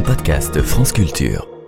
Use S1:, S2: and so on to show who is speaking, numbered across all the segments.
S1: un podcast France Culture.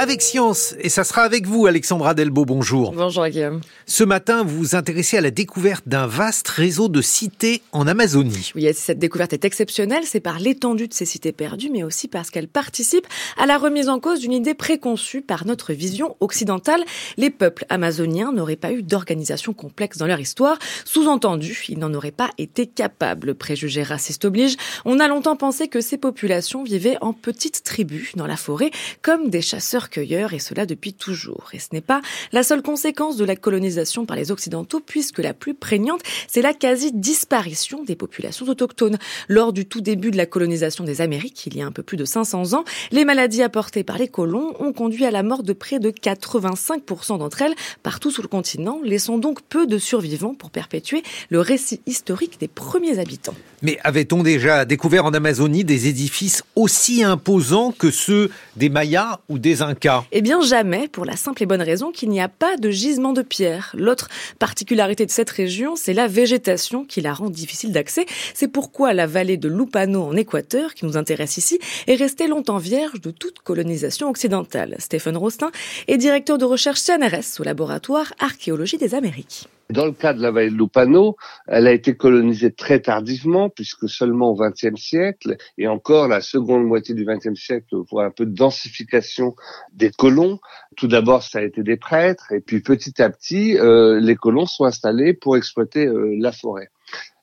S2: Avec Science, et ça sera avec vous, Alexandra Delbo, bonjour.
S3: Bonjour Guillaume.
S2: Ce matin, vous vous intéressez à la découverte d'un vaste réseau de cités en Amazonie.
S3: Oui, cette découverte est exceptionnelle, c'est par l'étendue de ces cités perdues, mais aussi parce qu'elle participe à la remise en cause d'une idée préconçue par notre vision occidentale. Les peuples amazoniens n'auraient pas eu d'organisation complexe dans leur histoire. Sous-entendu, ils n'en auraient pas été capables. Préjugés racistes oblige. On a longtemps pensé que ces populations vivaient en petites tribus dans la forêt, comme des chasseurs cueilleurs, et cela depuis toujours. Et ce n'est pas la seule conséquence de la colonisation par les Occidentaux, puisque la plus prégnante, c'est la quasi-disparition des populations autochtones. Lors du tout début de la colonisation des Amériques, il y a un peu plus de 500 ans, les maladies apportées par les colons ont conduit à la mort de près de 85% d'entre elles partout sur le continent, laissant donc peu de survivants pour perpétuer le récit historique des premiers habitants.
S2: Mais avait-on déjà découvert en Amazonie des édifices aussi imposants que ceux des Mayas ou des Incas?
S3: Eh bien jamais, pour la simple et bonne raison qu'il n'y a pas de gisement de pierre. L'autre particularité de cette région, c'est la végétation qui la rend difficile d'accès. C'est pourquoi la vallée de Lupano en Équateur, qui nous intéresse ici, est restée longtemps vierge de toute colonisation occidentale. Stephen Rostin est directeur de recherche CNRS au laboratoire Archéologie des Amériques.
S4: Dans le cas de la vallée de Lupano, elle a été colonisée très tardivement, puisque seulement au XXe siècle, et encore la seconde moitié du XXe siècle voit un peu de densification des colons. Tout d'abord, ça a été des prêtres, et puis petit à petit, euh, les colons sont installés pour exploiter euh, la forêt.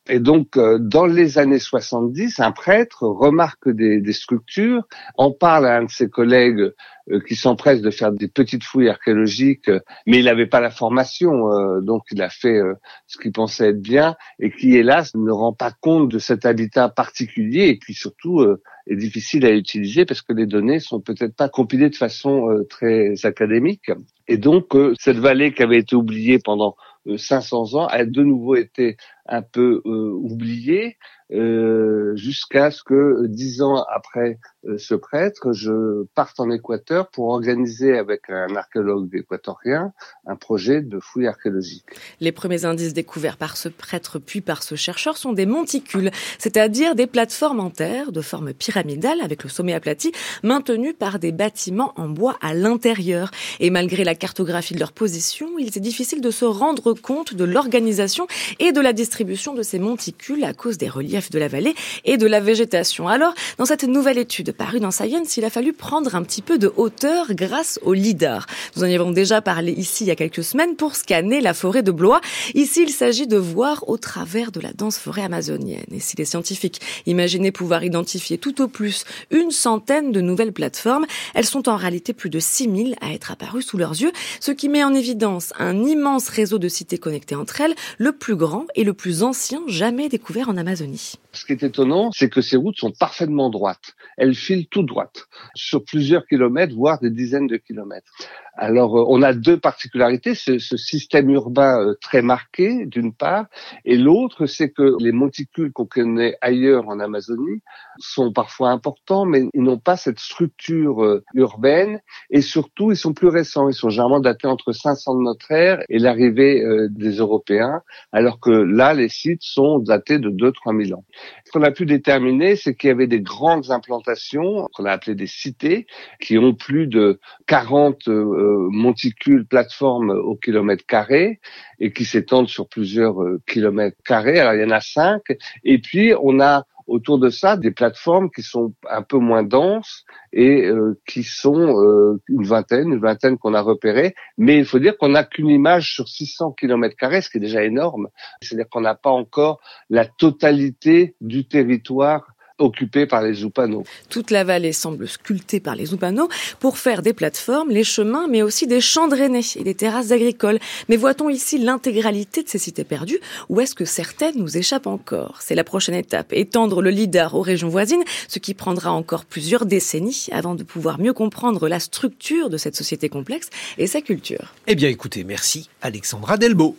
S4: Et donc, euh, dans les années 70, un prêtre remarque des, des structures, en parle à un de ses collègues euh, qui s'empresse de faire des petites fouilles archéologiques, mais il n'avait pas la formation, euh, donc il a fait ce qu'il pensait être bien, et qui, hélas, ne rend pas compte de cet habitat particulier, et puis surtout est difficile à utiliser parce que les données sont peut-être pas compilées de façon très académique. Et donc, cette vallée qui avait été oubliée pendant 500 ans a de nouveau été un peu euh, oublié euh, jusqu'à ce que dix ans après euh, ce prêtre, je parte en Équateur pour organiser avec un archéologue équatorien un projet de fouille archéologique.
S3: Les premiers indices découverts par ce prêtre puis par ce chercheur sont des monticules, c'est-à-dire des plateformes en terre de forme pyramidale avec le sommet aplati, maintenues par des bâtiments en bois à l'intérieur. Et malgré la cartographie de leur position, il est difficile de se rendre compte de l'organisation et de la distribution de ces monticules à cause des reliefs de la vallée et de la végétation. Alors, dans cette nouvelle étude parue dans Science, il a fallu prendre un petit peu de hauteur grâce au LIDAR. Nous en avons déjà parlé ici il y a quelques semaines pour scanner la forêt de Blois. Ici, il s'agit de voir au travers de la dense forêt amazonienne. Et si les scientifiques imaginaient pouvoir identifier tout au plus une centaine de nouvelles plateformes, elles sont en réalité plus de 6000 à être apparues sous leurs yeux, ce qui met en évidence un immense réseau de cités connectées entre elles, le plus grand et le plus anciens jamais découverts en Amazonie.
S4: Ce qui est étonnant, c'est que ces routes sont parfaitement droites. Elles filent tout droites, sur plusieurs kilomètres, voire des dizaines de kilomètres. Alors, euh, on a deux particularités, ce, ce système urbain euh, très marqué, d'une part, et l'autre, c'est que les monticules qu'on connaît ailleurs en Amazonie sont parfois importants, mais ils n'ont pas cette structure euh, urbaine, et surtout, ils sont plus récents. Ils sont généralement datés entre 500 de notre ère et l'arrivée des Européens, alors que là, les sites sont datés de 2-3 000 ans. Ce qu'on a pu déterminer, c'est qu'il y avait des grandes implantations, qu'on a appelées des cités, qui ont plus de 40 euh, monticules, plateformes au kilomètre carré, et qui s'étendent sur plusieurs euh, kilomètres carrés. Alors il y en a cinq. Et puis on a autour de ça des plateformes qui sont un peu moins denses et euh, qui sont euh, une vingtaine, une vingtaine qu'on a repérées. Mais il faut dire qu'on n'a qu'une image sur 600 km carrés, ce qui est déjà énorme. C'est-à-dire qu'on n'a pas encore la totalité du territoire occupée par les Zupanos.
S3: Toute la vallée semble sculptée par les Zupanos pour faire des plateformes, les chemins, mais aussi des champs drainés et des terrasses agricoles. Mais voit-on ici l'intégralité de ces cités perdues ou est-ce que certaines nous échappent encore? C'est la prochaine étape, étendre le LIDAR aux régions voisines, ce qui prendra encore plusieurs décennies avant de pouvoir mieux comprendre la structure de cette société complexe et sa culture.
S2: Eh bien écoutez, merci Alexandra Delbo.